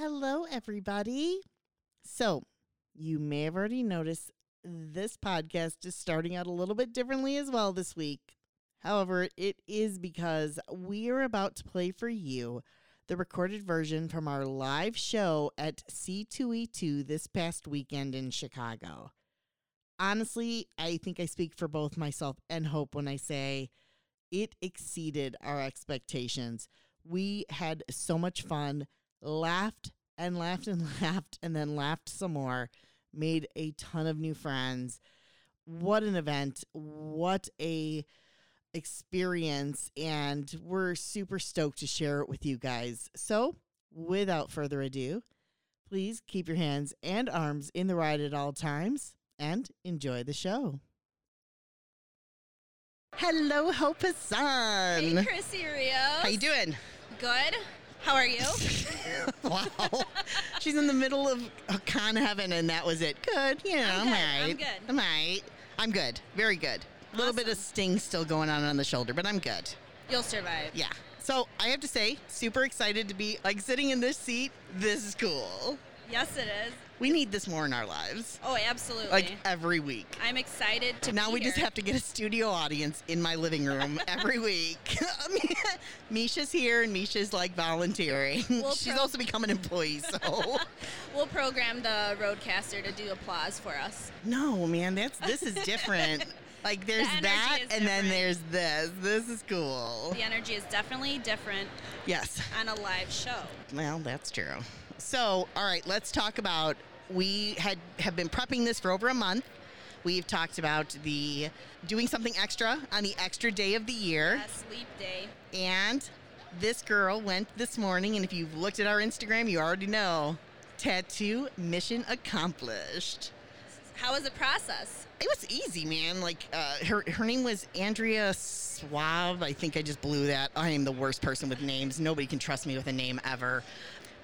Hello, everybody. So, you may have already noticed this podcast is starting out a little bit differently as well this week. However, it is because we are about to play for you the recorded version from our live show at C2E2 this past weekend in Chicago. Honestly, I think I speak for both myself and Hope when I say it exceeded our expectations. We had so much fun, laughed and laughed and laughed, and then laughed some more, made a ton of new friends. What an event! What a experience and we're super stoked to share it with you guys. So, without further ado, please keep your hands and arms in the ride at all times and enjoy the show. Hello, Hope Hassan. Hey, Chris Erios. How you doing? Good. How are you? wow. She's in the middle of a con heaven and that was it. Good. Yeah, I'm I'm, good. right. I'm good. I'm right. I'm good. Very good. A little bit of sting still going on on the shoulder, but I'm good. You'll survive. Yeah. So I have to say, super excited to be like sitting in this seat. This is cool. Yes, it is. We need this more in our lives, Oh, absolutely. like every week. I'm excited to Now we just have to get a studio audience in my living room every week. Misha's here and Misha's like volunteering. We'll She's pro- also become an employee, so We'll program the RodeCaster to do applause for us. no, man, that's this is different. Like there's energy that, and then there's this. This is cool. The energy is definitely different Yes. on a live show. Well, that's true. So, all right, let's talk about. We had have been prepping this for over a month. We've talked about the doing something extra on the extra day of the year, A sleep day. and this girl went this morning. And if you've looked at our Instagram, you already know. Tattoo mission accomplished. How was the process? It was easy, man. Like uh, her her name was Andrea Swab. I think I just blew that. I am the worst person with names. Nobody can trust me with a name ever.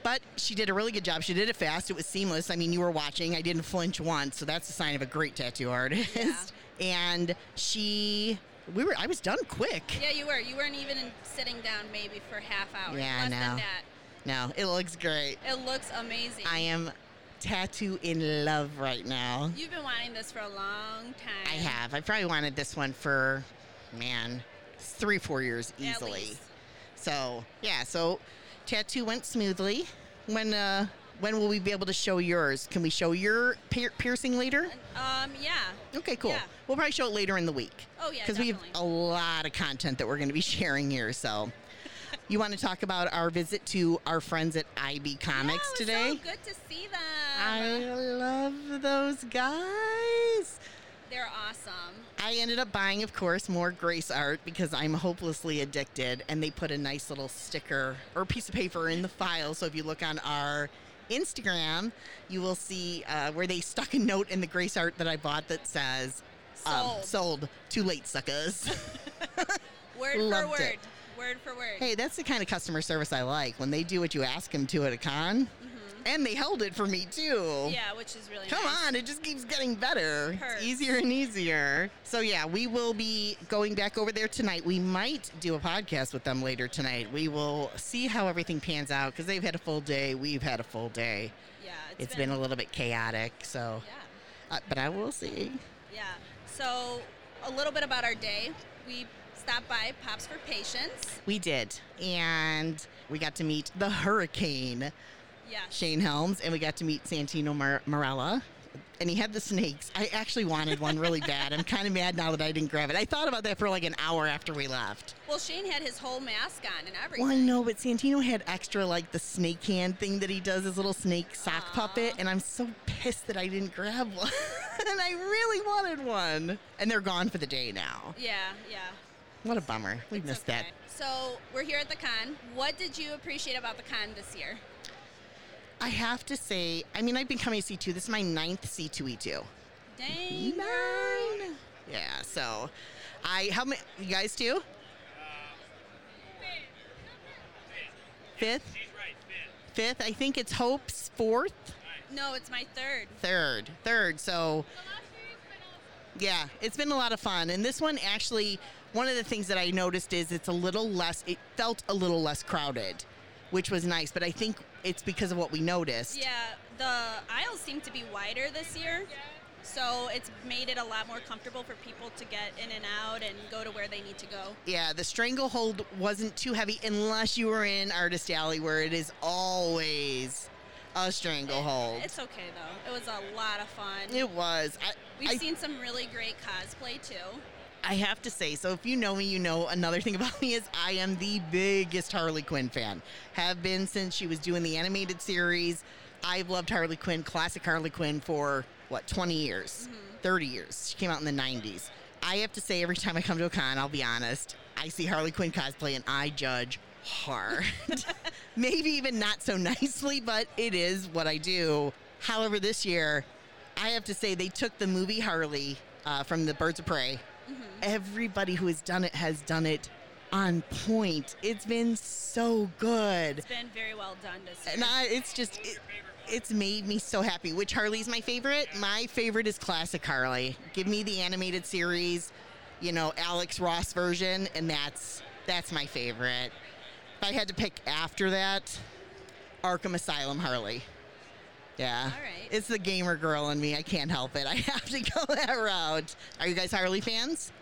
But she did a really good job. She did it fast. It was seamless. I mean, you were watching. I didn't flinch once, so that's a sign of a great tattoo artist. Yeah. and she, we were. I was done quick. Yeah, you were. You weren't even sitting down maybe for half hour. Yeah, I Less know. than that. No, it looks great. It looks amazing. I am tattoo in love right now. You've been wanting this for a long time. I have. I probably wanted this one for, man, three, four years At easily. least. So yeah, so tattoo went smoothly. When uh, when will we be able to show yours? Can we show your pier- piercing later? Um, yeah. Okay, cool. Yeah. We'll probably show it later in the week Oh, yeah, because we have a lot of content that we're going to be sharing here. So. You want to talk about our visit to our friends at IB Comics yeah, today? So good to see them. I love those guys. They're awesome. I ended up buying, of course, more Grace art because I'm hopelessly addicted. And they put a nice little sticker or piece of paper in the file. So if you look on our Instagram, you will see uh, where they stuck a note in the Grace art that I bought that says, um, Sold. sold. Too late, suckers. Word for word. it. Word for word. hey, that's the kind of customer service I like when they do what you ask them to at a con. And they held it for me, too. Yeah, which is really Come nice. on, it just keeps getting better. Perks. It's easier and easier. So yeah, we will be going back over there tonight. We might do a podcast with them later tonight. We will see how everything pans out because they've had a full day. We've had a full day. Yeah, it's been, a little bit chaotic. So, Yeah, uh, but I will see. yeah. So, a little bit about our day. We stopped by Pops for Patience. We did, and we got to meet the Hurricane Yeah. Shane Helms, and we got to meet Santino Mar- Marella. And he had the snakes. I actually wanted one really bad. I'm kind of mad now that I didn't grab it. I thought about that for like an hour after we left. Well, Shane had his whole mask on and everything. Well, I know, but Santino had extra like the snake hand thing that he does, his little snake sock Aw. puppet, and I'm so pissed that I didn't grab one. and I really wanted one. And they're gone for the day now. Yeah, yeah. What a bummer. We It's missed okay. that. So, we're here at the con. What did you appreciate about the con this year? I have to say, I mean, I've been coming to C2. This is my ninth C2E2. Dang. girl. Nine. Yeah, so I, how many, you guys too? Fifth? Fifth. I think it's Hope's fourth. No, it's my third. third third so yeah it's been a lot of fun and this one actually one of the things that i noticed is it's a little less it felt a little less crowded which was nice. But I think it's because of what we noticed. Yeah, the aisles seem to be wider this year. So it's made it a lot more comfortable for people to get in and out and go to where they need to go. Yeah, the stranglehold wasn't too heavy unless you were in Artist Alley, where it is always a stranglehold. It's okay though. It was a lot of fun. It was. I, We've I, seen some really great cosplay too. I have to say, so if you know me, you know another thing about me is I am the biggest Harley Quinn fan. Have been since she was doing the animated series. I've loved Harley Quinn, classic Harley Quinn, for what, 20 years, 30 years. She came out in the 90s. I have to say, every time I come to a con, I'll be honest, I see Harley Quinn cosplay and I judge hard. Maybe even not so nicely, but it is what I do. However, this year, I have to say, they took the movie Harley uh, from the Birds of Prey everybody who has done it has done it on point. It's been so good. It's been very well done this year. And I, it's just, it, it's made me so happy. Which Harley's my favorite? My favorite is classic Harley. Give me the animated series, you know, Alex Ross version, and that's that's my favorite. If I had to pick after that, Arkham Asylum Harley. Yeah. All right. It's the gamer girl in me. I can't help it. I have to go that route. Are you guys Harley fans?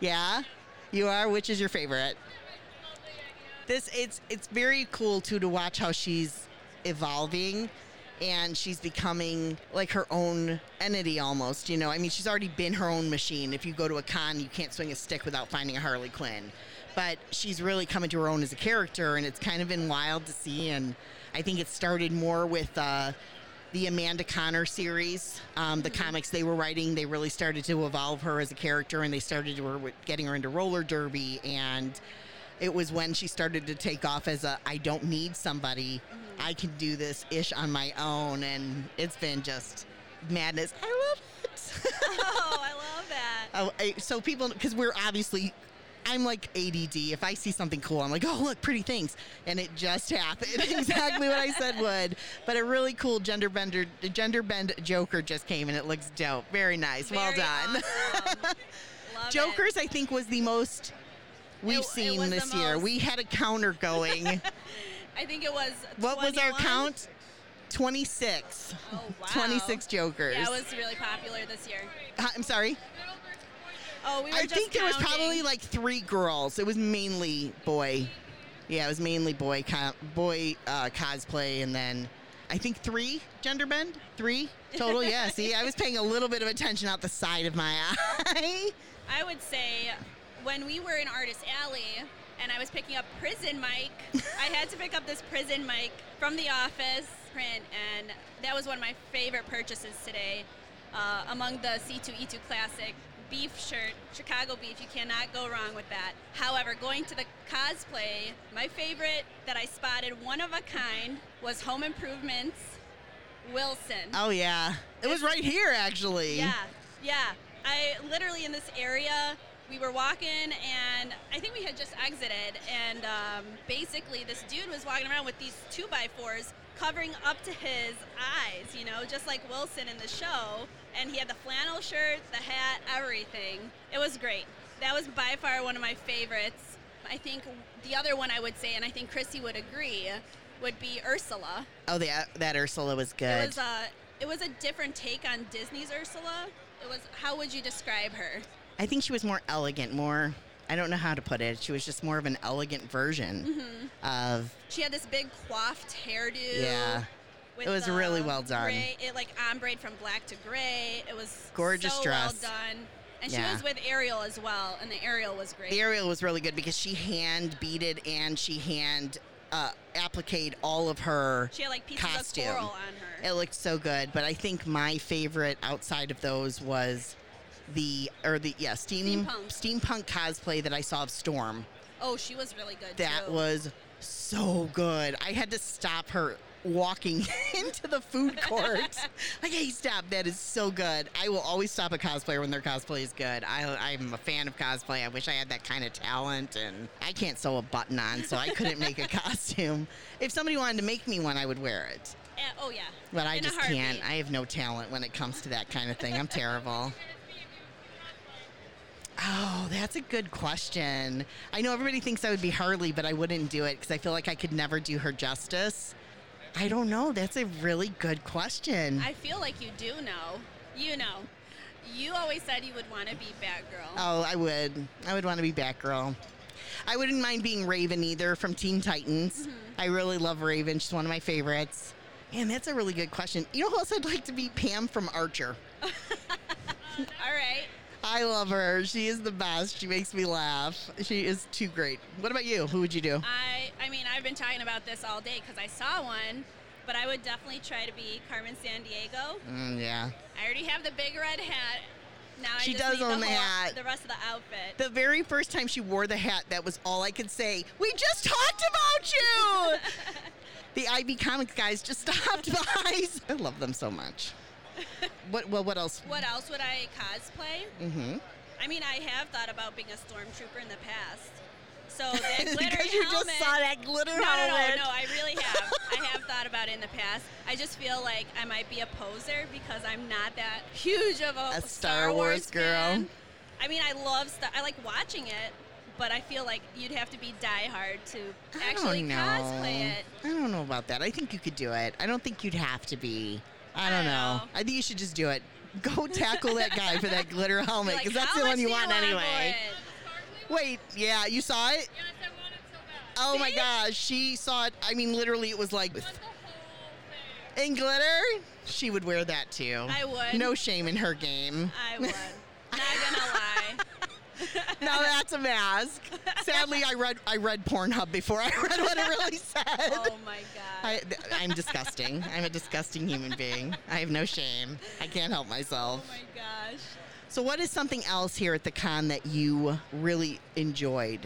Yeah? You are? Which is your favorite? This it's it's very cool too to watch how she's evolving and she's becoming like her own entity almost, you know. I mean, she's already been her own machine. If you go to a con, you can't swing a stick without finding a Harley Quinn. But she's really coming to her own as a character and it's kind of been wild to see and I think it started more with uh the Amanda Conner series, um, the comics they were writing, they really started to evolve her as a character, and they started getting her into roller derby. And it was when she started to take off as a I don't need somebody, I can do this ish on my own, and it's been just madness. I love it. oh, I love that. Oh, so people, because we're obviously, I'm like ADD. If I see something cool, I'm like, oh look, pretty things, and it just happened exactly what I said would. But a really cool gender bender, gender bend Joker just came, and it looks dope. Very nice. well done. awesome. Love it. Jokers, I think, was the most we've it seen the this year. We had a counter going. I think it was. what was our count? 26. Oh wow. 26 Jokers. Yeah, was really popular this year. I'm sorry. Oh, we were I think there was counting. probably like three girls. It was mainly boy. Yeah, it was mainly boy co- boy uh, cosplay, and then I think three gender bend. Three total. Yeah. See, I was paying a little bit of attention out the side of my eye. I would say when we were in Artist Alley and I was picking up Prison Mike, I had to pick up this Prison Mike from the office print, and that was one of my favorite purchases today. Uh, among the C2E2 Classic beef shirt, Chicago beef, you cannot go wrong with that. However, going to the cosplay, my favorite that I spotted, one of a kind, was Home Improvements Wilson. oh yeah, it was right here actually. Yeah, yeah. I literally in this area, we were walking, and I think we had just exited, and um, basically this dude was walking around with these two by fours covering up to his eyes, you know, just like Wilson in the show. And he had the flannel shirt, the hat, everything. It was great. That was by far one of my favorites. I think the other one I would say, and I think Chrissy would agree, would be Ursula. Oh, that that Ursula was good. It was a it was a different take on Disney's Ursula. It was how would you describe her? I think she was more elegant, more. I don't know how to put it. She was just more of an elegant version Mm-hmm. of. She had this big coiffed hairdo. Yeah. It was really well done. Gray, it like ombre from black to gray. It was Gorgeous so dress. well done. And Yeah. she was with Ariel as well, and the Ariel was great. The Ariel was really good because she hand beaded and she hand uh, appliqued all of her. she had like pieces costume. of coral on her. It looked so good, but I think my favorite outside of those was the or the yeah steam Steampunk. steampunk cosplay that I saw of Storm. oh, she was really good. That too. was so good. I had to stop her walking into the food court. like, hey, stop. That is so good. I will always stop a cosplayer when their cosplay is good. I, I'm a fan of cosplay. I wish I had that kind of talent, and I can't sew a button on, so I couldn't make a costume. If somebody wanted to make me one, I would wear it. Eh, oh yeah. But I In a just can't. I have no talent when it comes to that kind of thing. I'm terrible. Oh, that's a good question. I know everybody thinks I would be Harley, but I wouldn't do it because I feel like I could never do her justice. I don't know. That's a really good question. I feel like you do know. You know. You always said you would want to be Batgirl. oh, I would. I would want to be Batgirl. I wouldn't mind being Raven either from Teen Titans. Mm-hmm. I really love Raven. She's one of my favorites. Man, that's a really good question. You know who else I'd like to be? Pam from Archer. All right. I love her. She is the best. She makes me laugh. She is too great. What about you? Who would you do? I I mean, I've been talking about this all day because I saw one, but I would definitely try to be Carmen Sandiego. Mm, yeah. I already have the big red hat. Now She I just does need own the, the whole- hat. the rest of the outfit. The very first time she wore the hat, that was all I could say. We just talked about you. the IB Comics guys just stopped by. I love them so much. What? Well, what else? what else would I cosplay? Mm-hmm. I mean, I have thought about being a stormtrooper in the past. So that glitter because you helmet. just saw that glitter no, no, helmet. no, no. I really have. I have thought about it in the past. I just feel like I might be a poser because I'm not that huge of a, A Star Wars girl. fan. I mean, I love Star. I like watching it, but I feel like you'd have to be diehard to actually cosplay it. I don't know about that. I think you could do it. I don't think you'd have to be. I don't know. I think you should just do it. Go tackle that guy for that glitter helmet because that's the one you want anyway. Wait, yeah, you saw it? Yes, I want it so bad. Oh my See? gosh, she saw it. I mean, literally, it was like I want the whole thing. in glitter. She would wear that too. I would. No shame in her game. I would. Not gonna lie. No, that's a mask. Sadly, I read I read Pornhub before I read what it really said. Oh my god. I, I'm disgusting. I'm a disgusting human being. I have no shame. I can't help myself. oh my gosh. So, what is something else here at the con that you really enjoyed?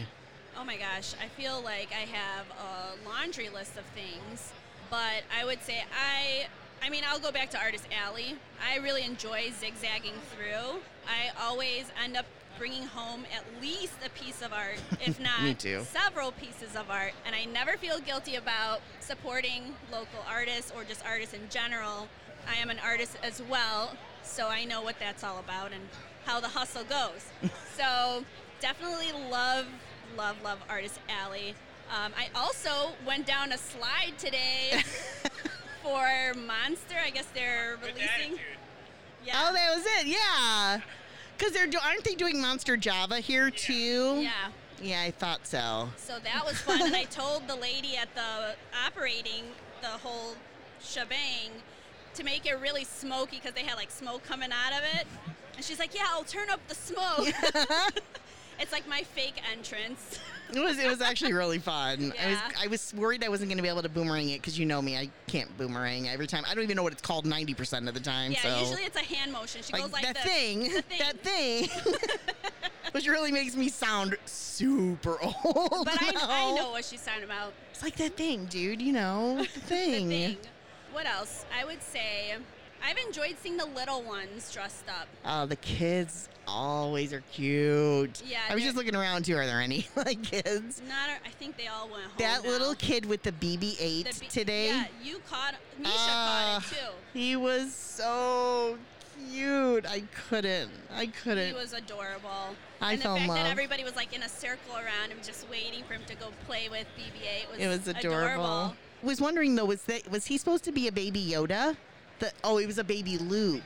Oh my gosh, I feel like I have a laundry list of things, but I would say I I mean, I'll go back to Artist Alley. I really enjoy zigzagging through. I always end up bringing home at least a piece of art, if not too. several pieces of art, and I never feel guilty about supporting local artists or just artists in general. I am an artist as well, so I know what that's all about and how the hustle goes. so definitely love, love, love Artist Alley. Um, I also went down a slide today for Monster. I guess they're releasing. Yeah. Oh, that was it. Yeah, because they're do- aren't they doing Monster Java here too? yeah. Yeah, I thought so. So that was fun, and I told the lady at the operating the whole shebang to make it really smoky because they had like smoke coming out of it. And she's like, "Yeah, I'll turn up the smoke." it's like my fake entrance. It was it was actually really fun. I was I was worried I wasn't going to be able to boomerang it because you know me, I can't boomerang every time. I don't even know what it's called ninety percent of the time. yeah, so. usually it's a hand motion. She like, goes like that this. thing, The thing. that thing, which really makes me sound super old. But I, I know what she's talking about. It's like that thing, dude. You know, the thing. The thing. What else? I would say I've enjoyed seeing the little ones dressed up. Oh, the kids always are cute. Yeah, I was just looking around too. Are there any like kids? Not, a, I think they all went home. That now. little kid with the BB-8 The be- today. Yeah, you caught. Misha Ah, caught it too. He was so cute. I couldn't. I couldn't. He was adorable. I and the fell in fact love. that everybody was like in a circle around him, just waiting for him to go play with BB-8 was, it was adorable. Was wondering though, was that was he supposed to be a baby Yoda? The oh, he was a baby Luke.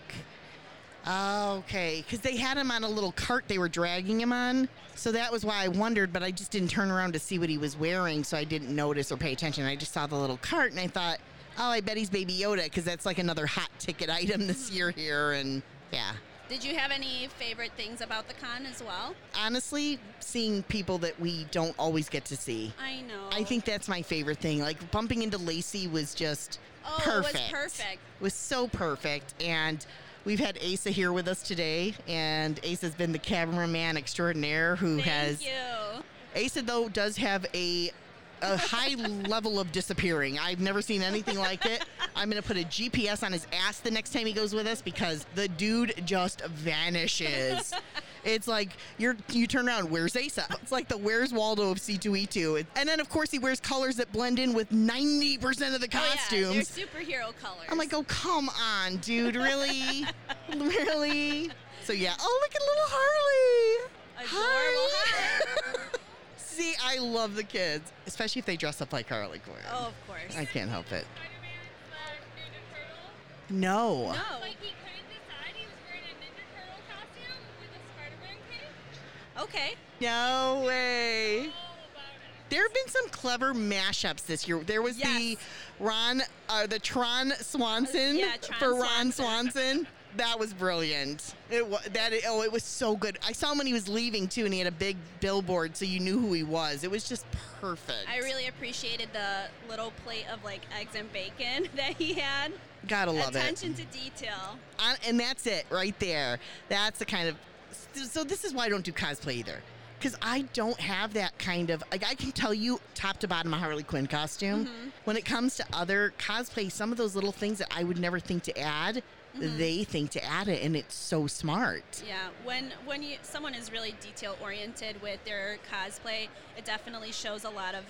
Oh, okay, because they had him on a little cart they were dragging him on. So that was why I wondered, but I just didn't turn around to see what he was wearing, so I didn't notice or pay attention. I just saw the little cart and I thought, oh, I bet he's Baby Yoda, because that's like another hot ticket item this hmm. year here. And yeah, Did you have any favorite things about the con as well? honestly, seeing people that we don't always get to see. I know. I think that's my favorite thing. Like bumping into Lacey was just oh, perfect. it was perfect. It was so perfect. And we've had Asa here with us today, and Asa's been the cameraman extraordinaire who Thank has. you. Asa though does have a a high level of disappearing. I've never seen anything like it. I'm gonna put a GPS on his ass the next time he goes with us because the dude just vanishes. It's like you're you turn around, where's Asa? It's like the where's Waldo of C2E2. And then of course he wears colors that blend in with 90% of the Oh, yeah, they're superhero colors. I'm like, oh come on, dude, really? really? So yeah. Oh look at little Harley. Adorable. Hi. See, I love the kids, especially if they dress up like Harley Quinn. Oh, of course. I can't help it. Spider-Man slash Ninja No. No. Like he couldn't decide. He was wearing a Ninja Turtle costume with a Spider-Man cape. Okay. No way. All about it. There have been some clever mashups this year. There was the Ron, uh, the Tron Swanson Yeah, Tron for Ron Swanson. Swanson. That was brilliant. It was that. Oh, it was so good. I saw him when he was leaving too, and he had a big billboard, so you knew who he was. It was just perfect. I really appreciated the little plate of like eggs and bacon that he had. gotta love it. Attention to detail. And that's it right there. That's the kind of. So this is why I don't do cosplay either, because I don't have that kind of. Like I can tell you top to bottom a Harley Quinn costume. Mm-hmm. When it comes to other cosplay, some of those little things that I would never think to add, Mm-hmm. they think to add it, and it's so smart. Yeah, when when you someone is really detail oriented with their cosplay, it definitely shows a lot of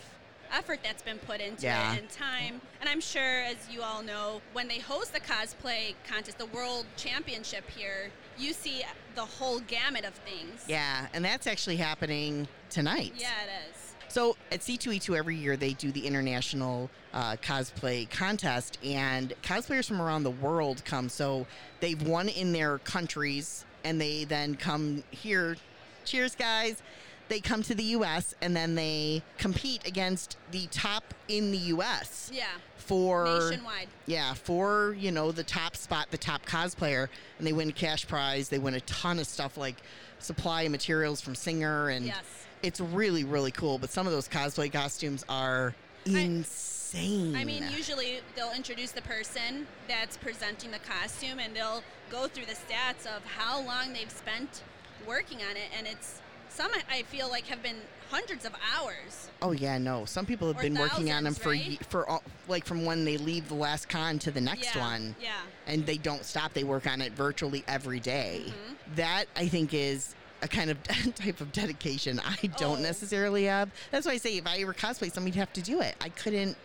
effort that's been put into Yeah. it and time. And I'm sure, as you all know, when they host the cosplay contest, the World Championship here, you see the whole gamut of things. Yeah, and that's actually happening tonight. Yeah, it is. So at C2E2 every year they do the international uh, cosplay contest, and cosplayers from around the world come. So they've won in their countries, and they then come here. Cheers, guys! They come to the U.S. and then they compete against the top in the U.S. Yeah, for nationwide. yeah, for you know the top spot, the top cosplayer, and they win a cash prize. They win a ton of stuff like supply and materials from Singer, and Yes. it's really really cool. But some of those cosplay costumes are insane. I mean, usually they'll introduce the person that's presenting the costume and they'll go through the stats of how long they've spent working on it. And it's some I feel like have been hundreds of hours. oh yeah, no. Some people have been working on them for right? for all, like from when they leave the last con to the next yeah, one. Yeah. and they don't stop. They work on it virtually every day. Mm-hmm. That I think is a kind of type of dedication I don't Oh. necessarily have. That's why I say if I ever cosplay, somebody'd have to do it. I couldn't.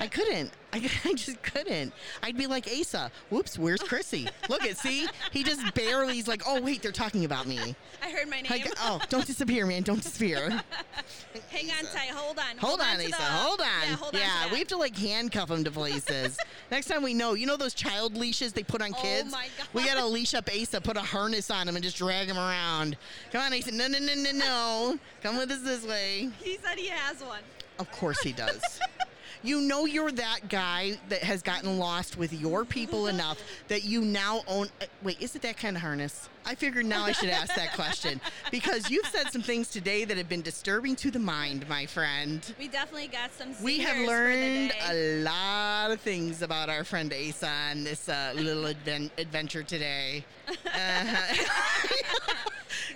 I couldn't. I, I just couldn't. I'd be like Asa. Whoops, where's Chrissy? Look at see, he just barely. He's like, oh wait, they're talking about me. I heard my name. Like, oh, don't disappear, man, don't disappear. Hang on tight. Hold on. Hold on, to Asa. the- hold on. Yeah, hold on. that. we have to like handcuff him to places. Next time we know, you know those child leashes they put on kids. Oh kids. my We gotta leash up Asa, put a harness on him, and just drag him around. Come on, Asa. No, no, no, no, no. Come with us this way. He said he has one. Of course he does. You know you're that guy that has gotten lost with your people enough that you now own. uh, Wait, is it that kind of harness? I figured now I should ask that question because you've said some things today that have been disturbing to the mind, my friend. We definitely got some. We have singers for the learned a lot of things about our friend Asa on this uh, little adven- adventure today. Uh-huh.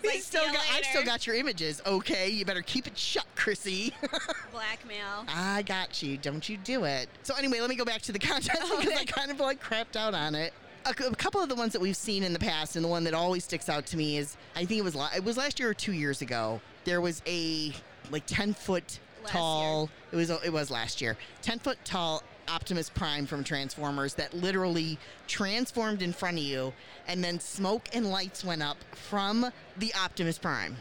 Like, He's still got, I've still got your images. Okay, you better keep it shut, Chrissy. blackmail. I got you. Don't you do it. So anyway, let me go back to the contest oh, because I kind of like crapped out on it. A, a couple of the ones that we've seen in the past, and the one that always sticks out to me is I think it was it was last year or two years ago. There was a like ten foot Last tall. It was it was last year. Ten foot tall Optimus Prime from Transformers that literally transformed in front of you, and then smoke and lights went up from the Optimus Prime.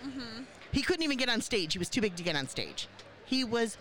He couldn't even get on stage. He was too big to get on stage. He was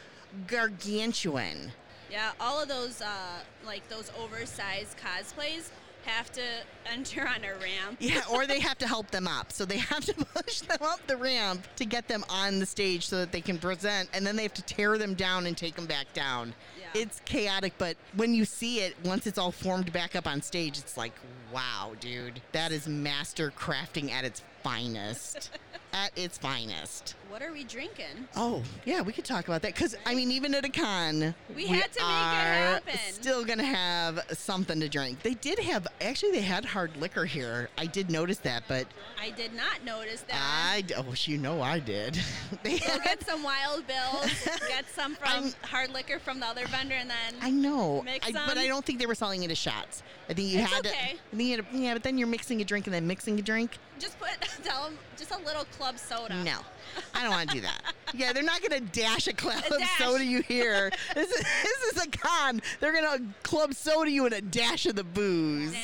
gargantuan. Yeah, all of those uh, like those oversized cosplays have to enter on a ramp. Yeah, or they have to help them up. So they have to push them up the ramp to get them on the stage so that they can present, and then they have to tear them down and take them back down. It's chaotic, but when you see it, once it's all formed back up on stage, it's like, wow, dude, that is master crafting at its finest. at its finest. What are we drinking? Oh, yeah, we could talk about that because I mean, even at a con, We had to make it happen. Still gonna have something to drink. They did have actually they had hard liquor here. I did notice that, but I did not notice that. I oh, you know I did. they had, get some wild bills, get some from I'm- hard liquor from the other vendor, and then I know, Mix I, but. I don't think they were selling it as shots. I think you It's had okay. to. I think you had to, yeah, but then you're mixing a drink and then mixing a drink. just put tell 'em just a little club soda. No, I don't want to do that. Yeah, they're not going to dash a club A dash. soda you here. this, is, this is a con. They're going to club soda you in a dash of the booze. Dang.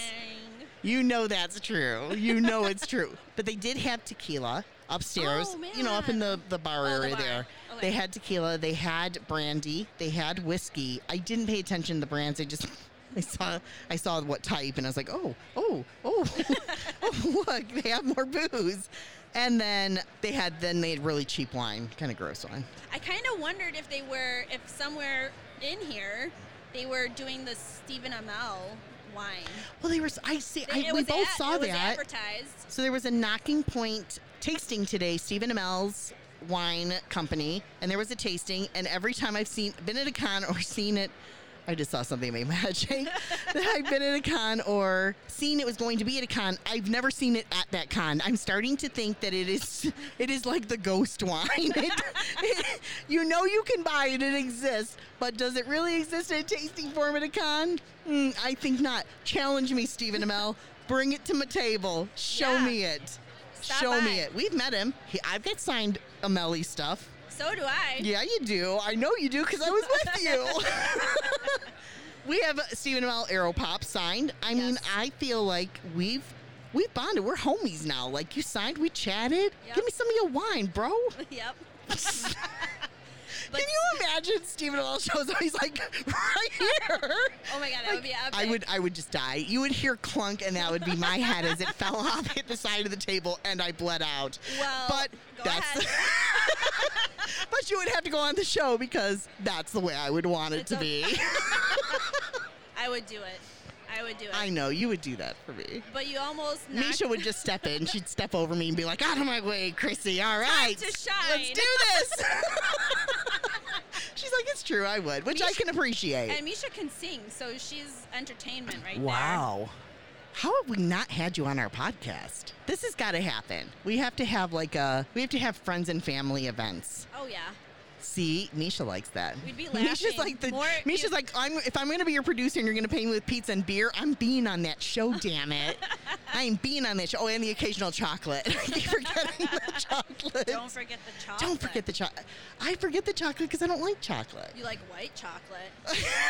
You know that's true. You know it's true. But they did have tequila. upstairs. Oh, You know, up in the, the bar Oh, the area bar. there. Okay. They had tequila, they had brandy, they had whiskey. I didn't pay attention to the brands. I just I saw I saw what type and I was like, oh, oh, oh, oh look, they have more booze. And then they had then they had really cheap wine, kind of gross wine. I kind of wondered if they were, if somewhere in here, they were doing the Stephen Amell wine. Well, they were. I see. I, we both ad- saw that. advertised. So there was a Nocking Point tasting today, Stephen Amell's wine company, and there was a tasting. And every time I've seen been at a con or seen it, I just saw something that made my head shake. that I've been at a con or seen it was going to be at a con. I've never seen it at that con. I'm starting to think that it is it is like the ghost wine. It- it- you know you can buy it, it exists, but does it really exist in a tasting form at a con? Hmm, I think not. Challenge me, Stephen Amell. Bring it to my table. Show Yeah. me it. Stop Show me it. We've met him. He, I've got signed Amelie stuff. So do I. Yeah, you do. I know you do because I was with you. we have Stephen Amell Arrow Pop signed. I mean, I feel like we've we've bonded. We're homies now. Like you signed, we chatted. Yep. Give me some of your wine, bro. yep. Can you imagine Stephen Amell shows up? He's like right here. Oh my god, that would be epic. I would I would just die. You would hear clunk and that would be my head as it fell off, hit the side of the table, and I bled out. Well, but go that's. But you would have to go on the show because that's the way I would want it It's to a- be. I would do it. I would do it. I know you would do that for me. But you almost knocked Misha would just step in. She'd step over me and be like, "Out of my way, Chrissy. All right, to let's do this." She's like, "It's true. I would," which I can appreciate. And Misha can sing, so she's entertainment right there. Wow. How have we not had you on our podcast? This has got to happen. We have to have like a we have to have friends and family events. there. Oh yeah. See, Misha likes that. We'd be Misha's like the more- Misha's like I'm if I'm going to be your producer and you're going to pay me with pizza and beer, I'm being on that show, damn it. I am being on that show. Oh, and the occasional chocolate. I keep forgetting the chocolate. Don't forget the chocolate. Don't forget the chocolate. I forget the chocolate because I don't like chocolate. You like white chocolate.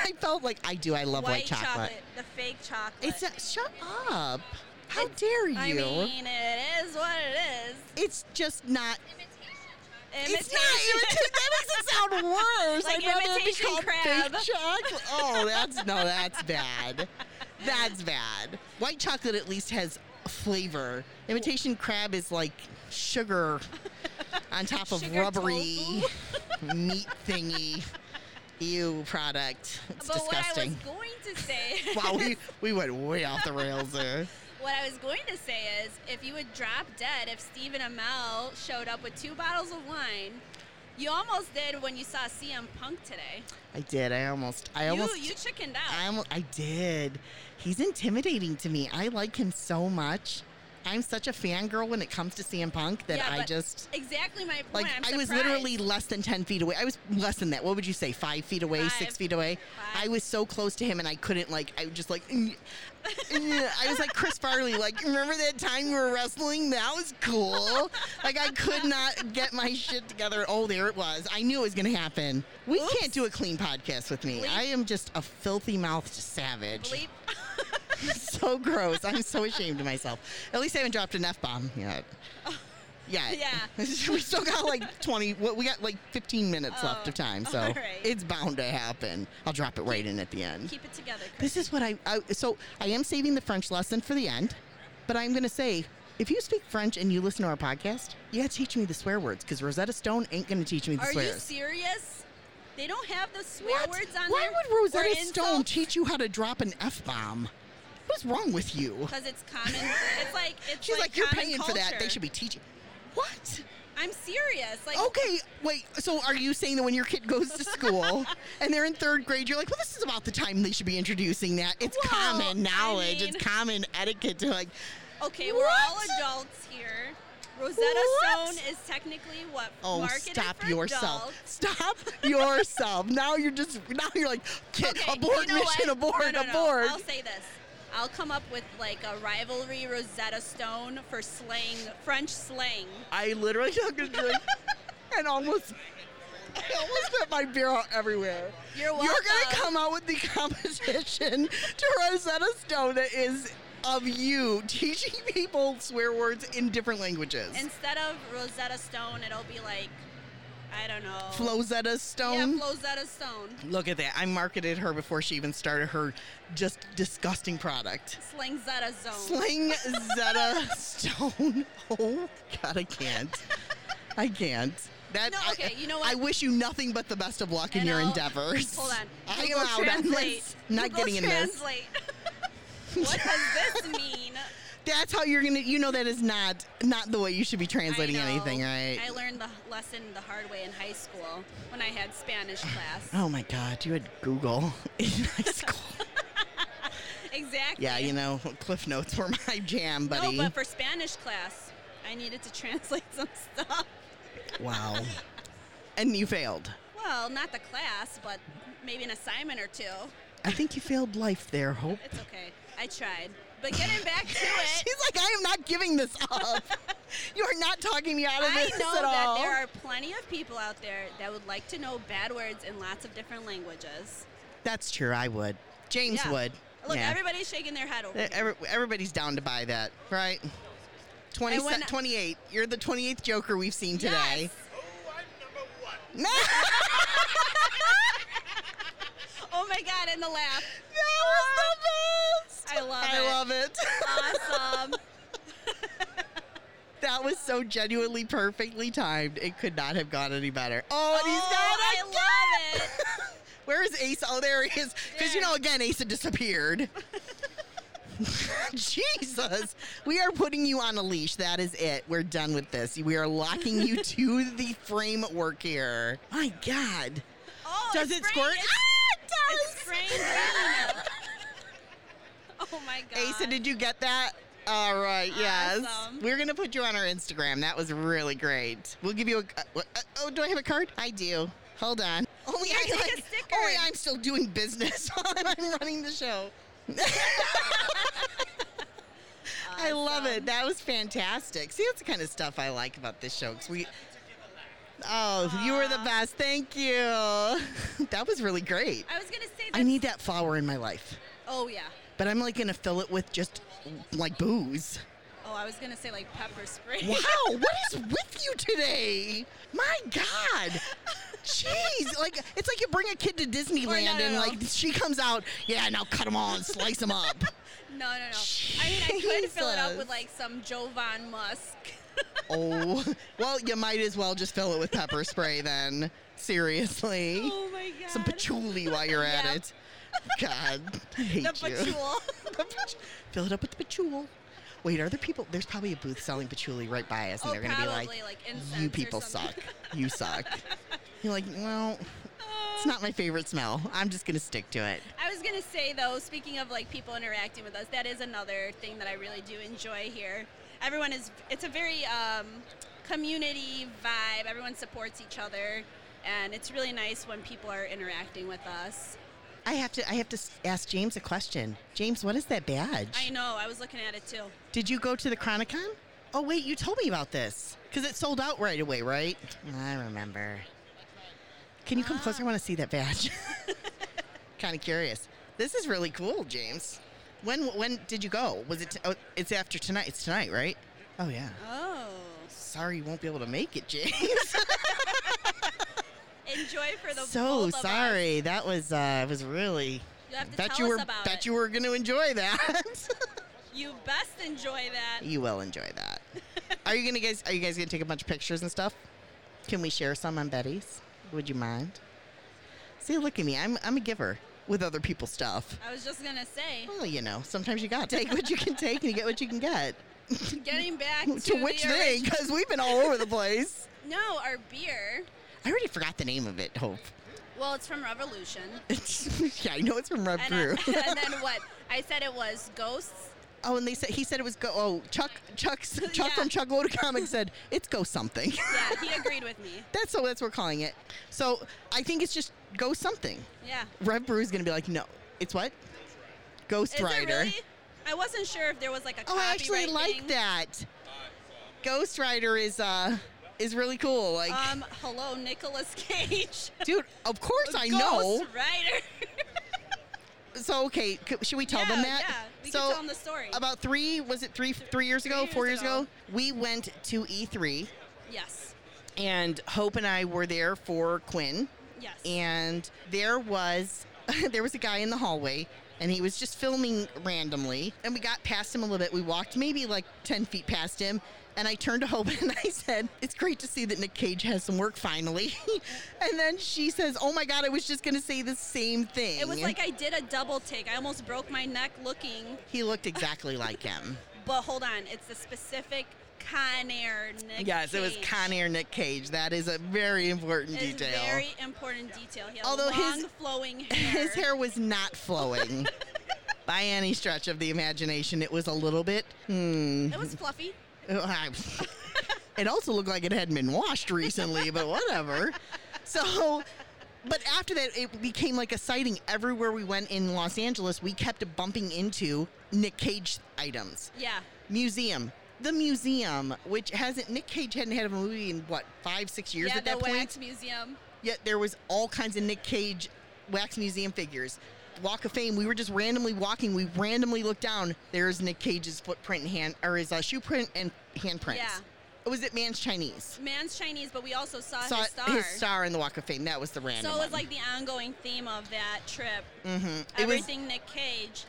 I felt like I do. I love white, chocolate. The fake chocolate. It's a, shut up. How dare you? I mean, it is what it is. it's just not. Imitation It's not imitation. That makes it sound worse. Like I'd rather it be imitation called crab. Fake chocolate. Oh, that's no, that's bad. That's bad. White chocolate at least has flavor. Imitation crab is like sugar on top of Sugar rubbery meat thingy. Ew product. It's but disgusting. what I was going to say. wow, we, we went way off the rails there. What I was going to say is, if you would drop dead if Stephen Amell showed up with two bottles of wine, you almost did when you saw CM Punk today. I did. I almost. I you almost. you chickened out. I almost, I did. He's intimidating to me. I like him so much. I'm such a fangirl when it comes to CM Punk that Yeah, I just exactly my point. like. I'm I was literally less than ten feet away. I was less than that. What would you say? Five feet away? Six feet away? Five. I was so close to him, and I couldn't like. I was just like. "Mm, mm." I was like Chris Farley. Like, remember that time we were wrestling? That was cool. like, I could not get my shit together. Oh, there it was. I knew it was going to happen. We Oops. can't do a clean podcast with me. Bleep. I am just a filthy mouthed savage. Bleep. so gross. I'm so ashamed of myself. At least I haven't dropped an F bomb yet. Yeah. Yeah. we still got like 20, well, we got like 15 minutes oh, left Oh, of time. So right. it's bound to happen. I'll drop it right in at the end. Keep it together, Chris. This is what I, I, so I am saving the French lesson for the end, but I'm going to say, if you speak French and you listen to our podcast, you got to teach me the swear words because Rosetta Stone ain't going to teach me the Are you serious? They don't have the swear What? words on Why there. Why would Rosetta Stone insults? teach you how to drop an F bomb? What's wrong with you? Because it's common. It's like it's She's like, you're common paying for that. They should be teaching. What? I'm serious. Like Okay, wait. So are you saying that when your kid goes to school and they're in third grade, you're like, well, this is about the time they should be introducing that. It's Well, common I knowledge. mean- it's common etiquette to like. Okay, we're all adults here. Rosetta What? Stone is technically what Oh, stop for yourself! adults. Stop yourself! Now you're just now you're like, kid, Okay, abort you know mission, what? abort, no, no, no. abort. I'll say this. I'll come up with like a rivalry Rosetta Stone for slang, French slang. I literally took a drink and almost. I almost spit my beer out everywhere. You're You're gonna come out with the competition to Rosetta Stone that is of you teaching people swear words in different languages. Instead of Rosetta Stone, it'll be like, I don't know. Flozetta Stone. Yeah, Flozetta Stone. Look at that. I marketed her before she even started her just disgusting product. Sling Zeta Zone. Sling Zeta Stone. Oh, God, I can't. I can't. That, No, okay, you know what? I wish you nothing but the best of luck in And your I'll- endeavors. Hold on. I am out on this. Not Google getting in this. Translate. what does this mean? That's how you're gonna. You know that is not not the way you should be translating anything, right? I learned the lesson the hard way in high school when I had Spanish class. oh my God, you had Google in high school. Exactly. yeah, you know, Cliff Notes were my jam, buddy. No, but for Spanish class, I needed to translate some stuff. wow. And you failed. Well, not the class, but maybe an assignment or two. I think you failed life there, Hope. It's okay. I tried. But getting back to it, She's like, I am not giving this up. you are not talking me out of I this know at that all. there are plenty of people out there that would like to know bad words in lots of different languages. That's true. I would. James Yeah. would. Look, yeah. everybody's shaking their head over here. every- everybody's down to buy that, right? 20, when- 28. You're the 28th Joker we've seen today. Yes. Oh, I'm number one. oh my god, and the laugh. That was the best. I love I it. love it. Awesome. that was so genuinely perfectly timed. It could not have gone any better. Oh, and he's Oh, got I it. love it. Where is Ace? Oh, there he is. Because you know, again, Ace had disappeared. Jesus. We are putting you on a leash. That is it. We're done with this. We are locking you to the framework here. My God. Oh, Does it spraying- squirt? It's, ah, it does. green. Oh my god. Asa, did you get that? All right, yes. Awesome. We're going to put you on our Instagram. That was really great. We'll give you a. Uh, uh, oh, do I have a card? I do. Hold on. Only, Here, I, like, only I'm still doing business while I'm running the show. I love it. That was fantastic. See, that's the kind of stuff I like about this show. 'cause we. Oh, you were the best. Thank you. that was really great. I was gonna say that. I need that flower in my life, Oh yeah. But I'm like gonna fill it with just like booze. Oh, I was gonna say like pepper spray. Wow, what is with you today? My God. Jeez, like it's like you bring a kid to Disneyland no, no, and no. like she comes out, yeah, now cut them all and slice them up. No, no, no. I mean, I could fill it up with like some Jovan Musk. oh, well, you might as well just fill it with pepper spray then. Seriously, oh my god. some patchouli while you're at Yeah. it. God, I hate The you. patchouli. Fill it up with the patchouli. Wait, are there people? There's probably a booth selling patchouli right by us, and Oh, they're gonna be like, like, "You people suck. You suck." You're like, well, it's not my favorite smell. I'm just gonna stick to it. I was gonna say though, speaking of like people interacting with us, that is another thing that I really do enjoy here. Everyone is it's a very um, community vibe. Everyone supports each other, and it's really nice when people are interacting with us. I have to. I have to ask James a question. James, what is that badge? I know. I was looking at it too. Did you go to the Chronicon? Oh wait, you told me about this because it sold out right away, right? I remember. Can you come closer? I ah. want to see that badge. kind of curious. This is really cool, James. When when did you go? Was it? T- oh, it's after tonight. It's tonight, right? Oh yeah. Oh, Sorry, you won't be able to make it, James. enjoy for the so of us. sorry. That was uh was really. You have to bet tell you us were about bet it. you were going to enjoy that. You best enjoy that. you will enjoy that. are you gonna guys? Are you guys gonna take a bunch of pictures and stuff? Can we share some on Betty's? Would you mind? See, look at me. I'm I'm a giver with other people's stuff. I was just gonna say, Well, you know, sometimes you got to take what you can take and you get what you can get. getting back to, to which thing? Because we've been all over the place. No, our beer. I already forgot the name of it. Hope. Well, it's from Revolution. yeah, I know it's from Rev And. I- and then what? I said it was Ghosts. oh, and they said he said it was go. Oh, Chuck Chuck's Chuck Yeah. from Chuck Loaded Comics said it's go something. Yeah, he agreed with me. That's so that's what we're calling it. So I think it's just go something. Yeah. Rev Brew is gonna be like, no, it's what? Ghost Is it Rider. really? I wasn't sure if there was like a Oh, I actually like thing. that. Ghost Rider is uh is really cool. Like, Um, hello, Nicolas Cage. dude, of course I know. Rider. so okay, c- should we tell yeah, them that? Yeah, we so can tell them the story. about three was it three three years ago, Three four years years ago? ago. We went to E3 yes. and Hope and I were there for Quinn. Yes. and there was there was a guy in the hallway and he was just filming randomly and we got past him a little bit we walked maybe like 10 feet past him and i turned to hope and i said it's great to see that nick cage has some work finally and then she says oh my god i was just going to say the same thing it was like I did a double take. I almost broke my neck looking. he looked exactly like him But hold on, it's the specific Con Air Nick yes it was Cage. con air nick cage that is a very important It's detail very important detail. He had Although long his- flowing hair. his hair was not flowing by any stretch of the imagination it was a little bit hmm It was fluffy. It also looked like it hadn't been washed recently, but whatever. So, but after that, it became like a sighting everywhere we went in Los Angeles. We kept bumping into Nick Cage items. Yeah. Museum. The museum, which hasn't Nick Cage hadn't had a movie in what five, six years yeah, at that point. Wax Museum. Yet there was all kinds of Nick Cage wax museum figures. Walk of Fame. We were just randomly walking. We randomly looked down. There's Nick Cage's footprint and hand, or his uh, shoe print and handprints. Yeah. Was it Mann's Chinese? Mann's Chinese, but we also saw, Saw his star. his star in the Walk of Fame. That was the random. So it was one. like the ongoing theme of that trip. Mm-hmm. It was- Everything Nick Cage.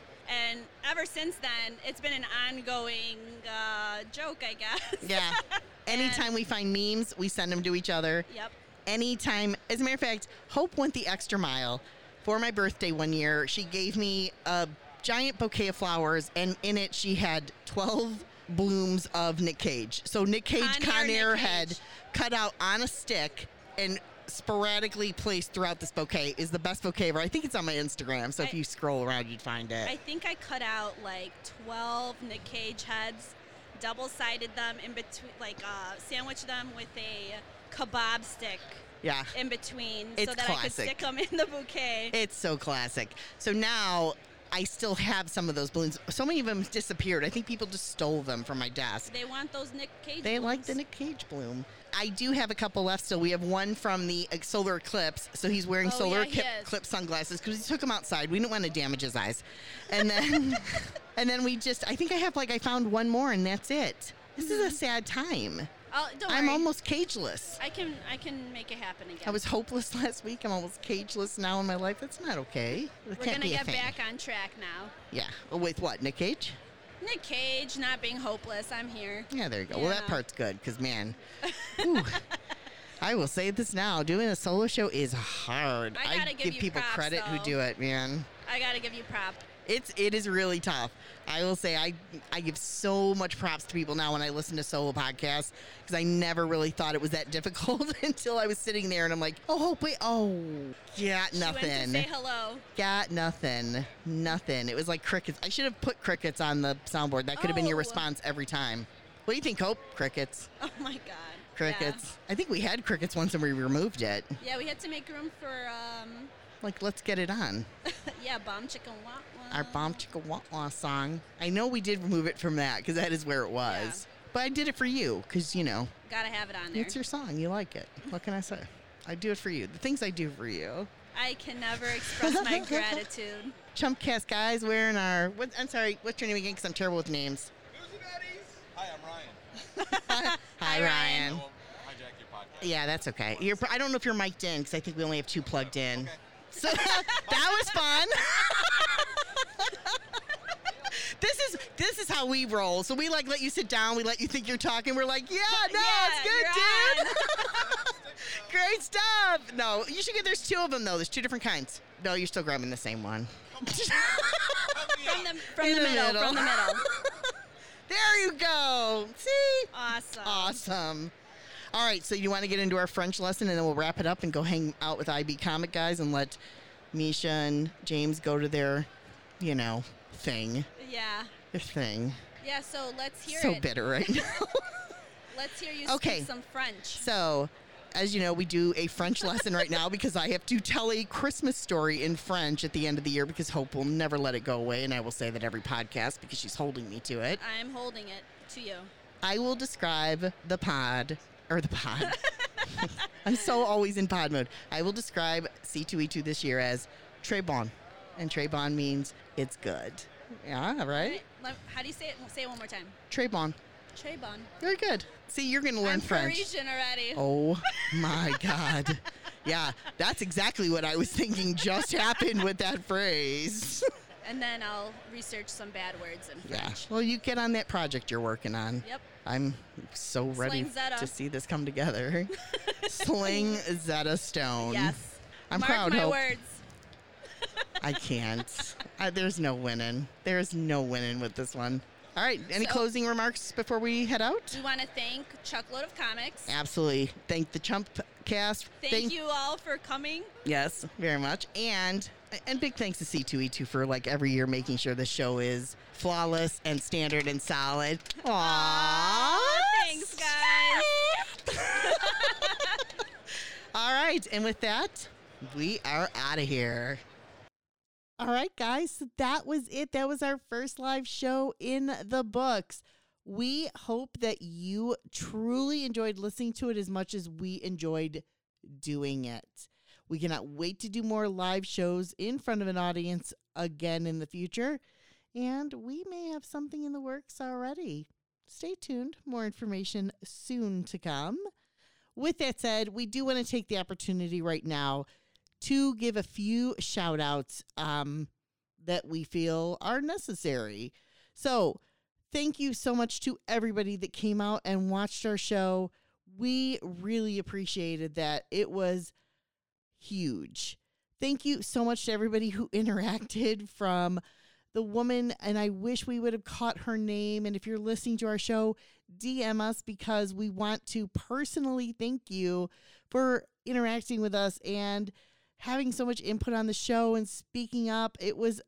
And ever since then, it's been an ongoing uh, joke, I guess. yeah. Anytime we find memes, we send them to each other. Yep. anytime. As a matter of fact, Hope went the extra mile for my birthday one year. She gave me a giant bouquet of flowers, and in it she had 12 blooms of Nick Cage. So Nick Cage Con Air Con Air Nick head Cage. cut out on a stick and sporadically placed throughout this bouquet is the best bouquet ever. I think it's on my Instagram, so if you scroll around, you'd find it. I think I cut out like 12 Nick Cage heads, double sided them in between, like uh, sandwiched them with a kebab stick yeah. in between It's so that I could classic. stick them in the bouquet. It's so classic. So now I still have some of those balloons. So many of them disappeared. I think people just stole them from my desk. they want those Nick Cage. They like the balloons. Nick Cage bloom. I do have a couple left still. We have one from the uh, solar eclipse. So he's wearing Oh, solar yeah, eclipse eclipse sunglasses because he took them outside. We didn't want to damage his eyes. And then, and then we just, I think I have like, I found one more and that's it. This is a sad time. Oh, don't I'm worry. almost cageless. I can I can make it happen again. I was hopeless last week. I'm almost cageless now in my life. That's not okay. That We're gonna get back on track now. Yeah. With what? Nick Cage? Nick Cage not being hopeless. I'm here. Yeah, there you go. Well, that part's good because, man, I will say this now: doing a solo show is hard. I gotta give give people props, credit who do it, man. I gotta give you prop. It's it is really tough. I will say I I give so much props to people now when I listen to solo podcasts because I never really thought it was that difficult until I was sitting there and I'm like, oh, hope wait, oh, got She went to nothing. say hello. Got nothing. Nothing. It was like crickets. I should have put crickets on the soundboard. That could have been your Oh. response every time. What do you think, Hope? Crickets. Oh my god. Crickets. I think we had crickets once and we removed it. Yeah, yeah we had to make room for um Like, let's get it on. yeah, bomb chicken wah. Our Bomb Chicka Wah Wah song. I know we did remove it from that because that is where it was. Yeah. But I did it for you because, you know, Gotta have it on there. it's your song. You like it. What can I say? I do it for you. The things I do for you. I can never express my gratitude. Chumpcast guys wearing our. What, I'm sorry, what's your name again? Because I'm terrible with names. Hi, I'm Ryan. Hi, Hi, Ryan. Ryan. I won't hijack. Yeah, that's okay. You're, I don't know if you're mic'd in because I think we only have two plugged in. Okay. So that was fun. this is this is how we roll. So we like let you sit down. We let you think you're talking. We're like, yeah, no, Yeah, it's good, dude. Great stuff. No, you should get. There's two of them though. There's two different kinds. No, you're still grabbing the same one. From the from the, the middle, middle. From the middle. there you go. See. Awesome. Awesome. All right, so you want to get into our French lesson and then we'll wrap it up and go hang out with IB Comic Guys and let Misha and James go to their, you know, thing. Yeah. Their thing. Yeah, so let's hear so it. bitter right now. Let's hear you Okay. speak some French. so, as you know, we do a French lesson right now because I have to tell a Christmas story in French at the end of the year because Hope will never let it go away. And I will say that every podcast because she's holding me to it. I'm holding it to you. I will describe the pod or the pod. I'm so always in pod mode. I will describe C2E2 this year as très bon. And Trebon means it's good. Yeah, right? How do you say it? Say it one more time. Trebon. Trebon. Very good. See, you're going to learn I'm French. Parisian already. Oh my God. Yeah, that's exactly what I was thinking just happened with that phrase. And then I'll research some bad words in French. Yeah. Well, you get on that project you're working on. Yep. I'm so ready to see this come together. Sling Zeta Stone. Yes. I'm Mark proud, my Hope. words. I can't. I, there's no winning. There's no winning with this one. All right. Any So- closing remarks before we head out? We want to thank Chuckload of Comics. Absolutely. Thank the Chump Cast. Thank, you all for coming. Yes, very much. And and big thanks to C2E2 for like every year making sure the show is flawless and standard and solid. Aww. Aw, thanks, guys. All right. And with that, we are out of here. All right, guys. That was it. That was our first live show in the books. We hope that you truly enjoyed listening to it as much as we enjoyed doing it. We cannot wait to do more live shows in front of an audience again in the future. And we may have something in the works already. Stay tuned. More information soon to come. With that said, we do want to take the opportunity right now to give a few shout outs um, that we feel are necessary. So, thank you so much to everybody that came out and watched our show. We really appreciated that. It was huge. Thank you so much to everybody who interacted from the woman, and I wish we would have caught her name. And if you're listening to our show, DM us because we want to personally thank you for interacting with us and having so much input on the show and speaking up. It was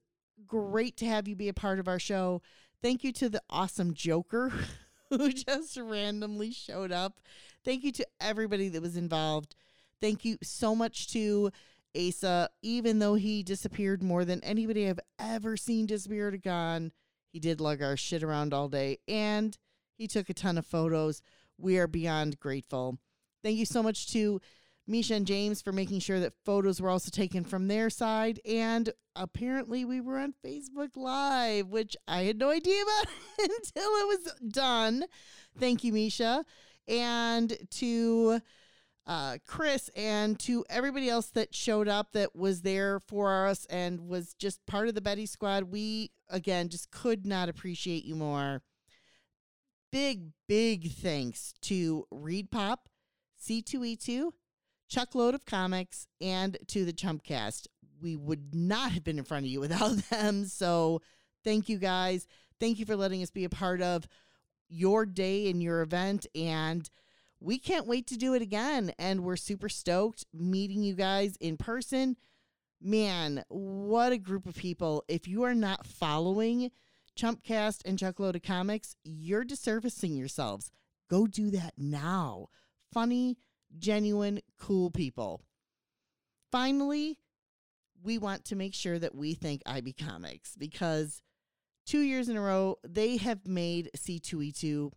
great to have you be a part of our show. Thank you to the awesome Joker who just randomly showed up. Thank you to everybody that was involved. Thank you so much to Asa, even though he disappeared more than anybody I've ever seen disappear to gone. He did lug our shit around all day and he took a ton of photos. We are beyond grateful. Thank you so much to Misha and James for making sure that photos were also taken from their side. And apparently, we were on Facebook Live, which I had no idea about until it was done. Thank you, Misha. And to uh, Chris and to everybody else that showed up that was there for us and was just part of the Betty Squad. We, again, just could not appreciate you more. Big, big thanks to ReedPop, C2E2, Chuckload of Comics, and to the Chumpcast. We would not have been in front of you without them. So thank you guys. Thank you for letting us be a part of your day and your event. And we can't wait to do it again. And we're super stoked meeting you guys in person. Man, what a group of people. If you are not following Chumpcast and Chuckload of Comics, you're disservicing yourselves. Go do that now. Funny, genuine, cool people. Finally, we want to make sure that we thank IB Comics because two years in a row, they have made C2E2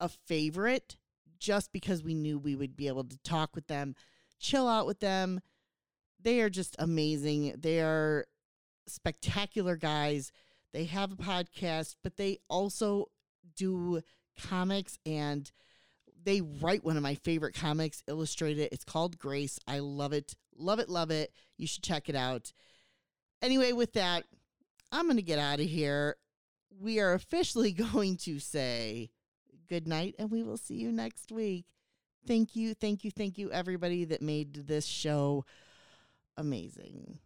a favorite just because we knew we would be able to talk with them, chill out with them. They are just amazing. They are spectacular guys. They have a podcast, but they also do comics and they write one of my favorite comics, illustrate it. It's called Grace. I love it. Love it, love it. You should check it out. Anyway, with that, I'm going to get out of here. We are officially going to say good night and we will see you next week. Thank you, thank you, thank you, everybody that made this show amazing.